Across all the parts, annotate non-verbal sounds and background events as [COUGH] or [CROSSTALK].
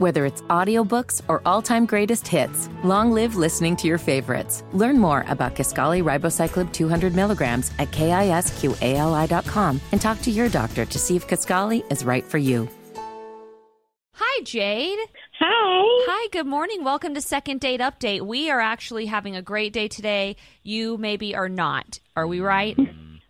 Whether it's audiobooks or all-time greatest hits, long live listening to your favorites. Learn more about Kisqali Ribociclib 200 milligrams at kisqali.com and talk to your doctor to see if Kisqali is right for you. Hi, Jade. Hi. Hi, good morning. Welcome to Second Date Update. We are actually having a great day today. You maybe are not. Are we right?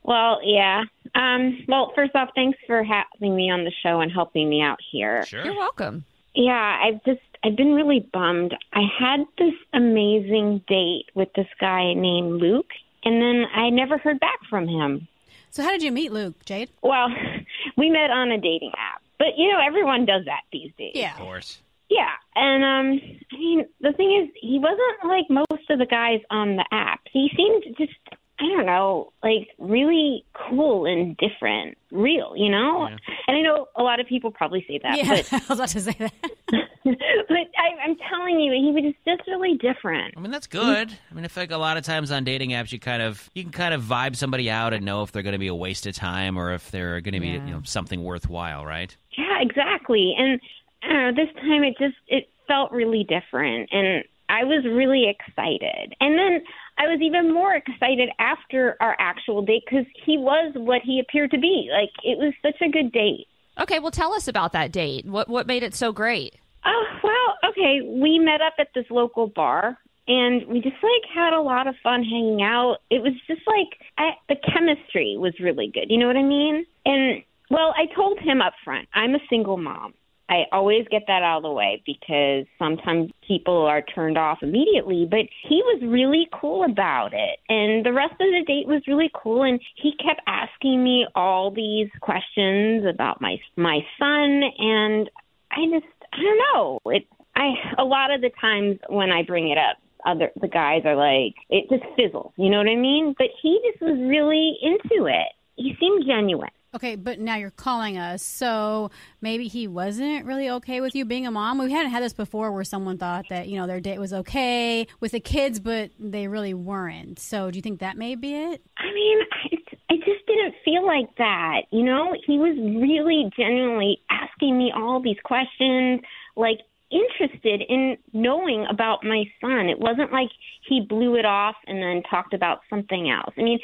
Well, yeah. Um, well, first off, thanks for having me on the show and helping me out here. Sure. You're welcome. Yeah, I've just I've been really bummed. I had this amazing date with this guy named Luke, and then I never heard back from him. So how did you meet Luke, Jade? Well, [LAUGHS] we met on a dating app. But you know, everyone does that these days. Yeah. Of course. Yeah, and um, I mean, the thing is, he wasn't like most of the guys on the app. He seemed just, I don't know, like really cool and different, real, you know. Yeah. And I know a lot of people probably say that, Yeah, but [LAUGHS] I was about to say that. [LAUGHS] but I, I'm telling you, he was just really different. I mean, that's good. I mean, I feel like a lot of times on dating apps, you kind of you can kind of vibe somebody out and know if they're going to be a waste of time or if they're going to be Yeah. you know something worthwhile, right? Yeah, exactly. And I don't know, this time it just it felt really different and I was really excited. And then I was even more excited after our actual date cuz he was what he appeared to be. Like it was such a good date. Okay, well, tell us about that date. What what made it so great? Oh, well, okay, we met up at this local bar and we just like had a lot of fun hanging out. It was just like I, the chemistry was really good. You know what I mean? And well, I told him up front, I'm a single mom. I always get that out of the way because sometimes people are turned off immediately, but he was really cool about it. And the rest of the date was really cool and he kept asking me all these questions about my my son and I just I don't know. It I a lot of the times when I bring it up, other the guys are like it just fizzles. You know what I mean? But he just was really into it. He seemed genuine. Okay, but now you're calling us, so maybe he wasn't really okay with you being a mom. We hadn't had this before where someone thought that, you know, their date was okay with the kids, but they really weren't. So do you think that may be it? I mean, it, it just didn't feel like that. You know, he was really genuinely asking me all these questions, like interested in knowing about my son. It wasn't like he blew it off and then talked about something else. I mean,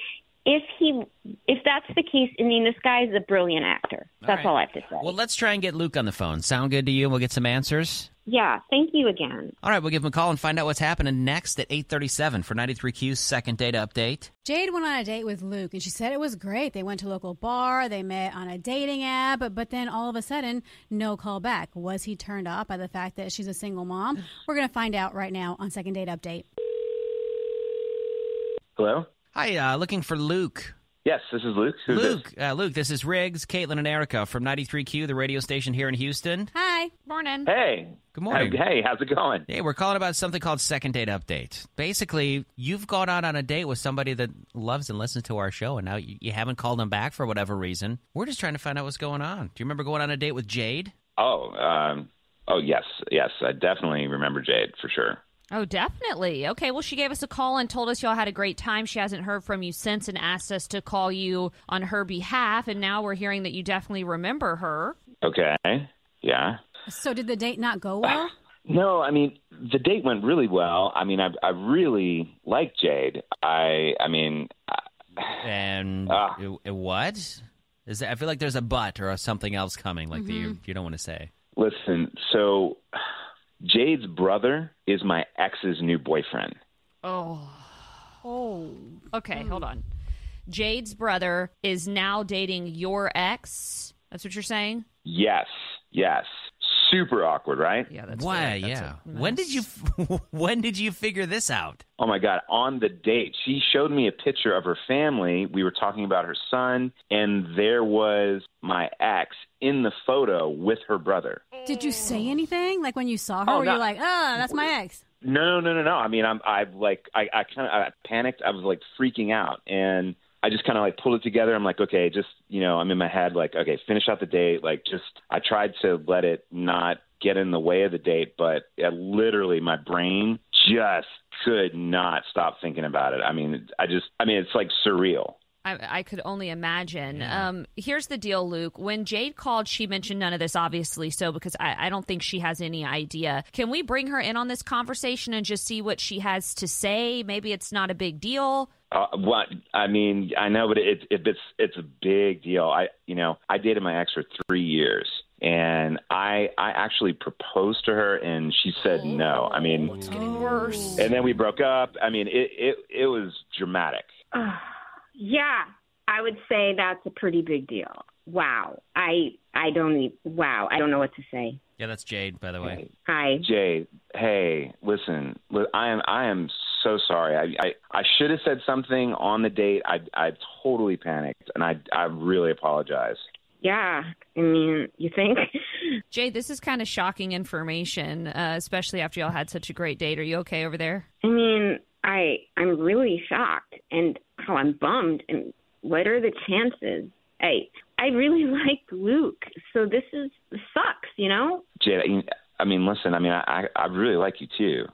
if he if that's the case, I mean, this guy's a brilliant actor. That's right. all I have to say. Well, let's try and get Luke on the phone. Sound good to you? We'll get some answers. yeah, thank you again. All right, we'll give him a call and find out what's happening next at 8:37 for 93Q's second date update. Jade went on a date with Luke, and she said it was great. They went to a local bar, they met on a dating app, but then all of a sudden, no call back. Was he turned off by the fact that she's a single mom? We're going to find out right now on Second Date Update. Hello? Hi, uh, looking for Luke. Yes, this is Luke. Who's Luke, uh, Luke, this is Riggs, Caitlin, and Erica from 93Q, the radio station here in Houston. Hi. Morning. Hey. Good morning. Hey, how's it going? Hey, we're calling about something called Second Date Update. Basically, you've gone out on a date with somebody that loves and listens to our show, and now you, you haven't called them back for whatever reason. We're just trying to find out what's going on. Do you remember going on a date with Jade? Oh, um, oh yes, yes, I definitely remember Jade for sure. Oh, definitely. Okay, well, she gave us a call and told us y'all had a great time. She hasn't heard from you since and asked us to call you on her behalf. And now we're hearing that you definitely remember her. Okay, yeah. So did the date not go well? [SIGHS] No, I mean the date went really well. I mean, I I really like Jade. I I mean, And Ah. it- it what? Is that, I feel like there's a but or something else coming, like that you, you don't want to say. listen. So, Jade's brother is my ex's new boyfriend. Oh. Oh. Okay, hmm. hold on. Jade's brother is now dating your ex. That's what you're saying? Yes, yes. Super awkward, right? Yeah, that's Why? right. That's Yeah. a When did you [LAUGHS] when did you figure this out? Oh my God, on the date, she showed me a picture of her family. We were talking about her son, and there was my ex in the photo with her brother. Did you say anything? Like when you saw her, Oh, were no. you like, ah, that's my ex? No, no, no, no. I mean, I'm, I like, I, I kind of I panicked. I was like freaking out, and I just kind of like pulled it together. I'm like, okay, just you know, I'm in my head like, okay, finish out the date. Like, just I tried to let it not get in the way of the date, but it, literally my brain just could not stop thinking about it. I mean, I just, I mean, it's like surreal. I, I could only imagine. Um, here's the deal, Luke. When Jade called, she mentioned none of this, obviously, so because I, I don't think she has any idea. Can we bring her in on this conversation and just see what she has to say? Maybe it's not a big deal. Uh, what I mean, I know, but it, it, it's it's a big deal. I you know I dated my ex for three years, and I I actually proposed to her, and she said no. I mean, It's getting worse. and then we broke up. I mean, it it it was dramatic. [SIGHS] Yeah, I would say that's a pretty big deal. Wow. I I don't e wow, I don't know what to say. Yeah, that's Jade, by the way. Hi. Jay, hey, listen, I am I am so sorry. I I, I should have said something on the date. I I totally panicked, and I I really apologize. Yeah. I mean, you think? [LAUGHS] Jade, this is kind of shocking information, uh, especially after y'all had such a great date. Are you okay over there? I mean, I I'm really shocked and how I'm bummed and what are the chances? I I really [LAUGHS] like Luke. So this is sucks, you know? Jade, I, I mean, listen, I mean, I I I really like you too.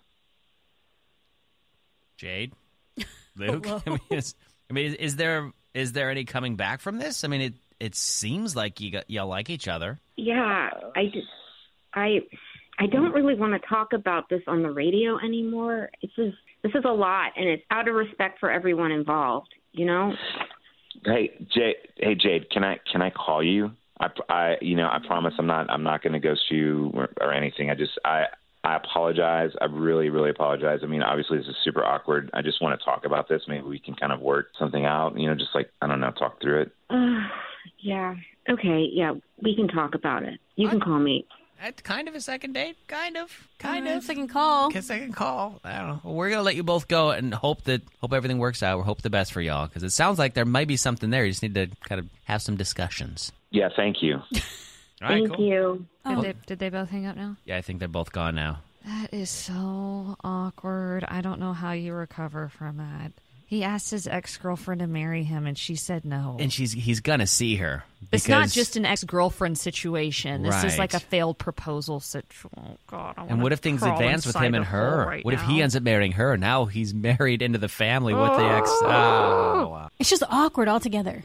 Jade, [LAUGHS] Luke. [LAUGHS] I mean, is, I mean, is, is there is there any coming back from this? I mean, it it seems like you got, y'all like each other. Yeah, I just I I don't really want to talk about this on the radio anymore. It's just this is a lot and it's out of respect for everyone involved, you know? Hey, Jay, hey Jade, can I can I call you? I, I you know I promise I'm not I'm not going to ghost you or, or anything. I just I I apologize. I really really apologize. I mean, obviously this is super awkward. I just want to talk about this. Maybe we can kind of work something out. You know, just like I don't know, talk through it. Uh, [SIGHS] yeah. Okay, yeah, we can talk about it. You can call me. That's kind of a second date, kind of, kind Uh, of. second call. Get second call. I don't know. Well, we're gonna let you both go and hope that hope everything works out. We hope the best for y'all because it sounds like there might be something there. You just need to kind of have some discussions. Yeah, thank you. [LAUGHS] All right, Thank cool. you. Did, they, did they both hang up now? Yeah, I think they're both gone now. That is so awkward. I don't know how you recover from that. He asked his ex girlfriend to marry him, and she said no. And she's he's gonna see her. it's not just an ex girlfriend situation. This is like a failed proposal situation. Oh, God. I And wanna what if things crawl advance with inside him a and hole her? right what if now. he ends up marrying her? Now he's [LAUGHS] married into the family with the ex. Oh, oh wow. It's just awkward altogether.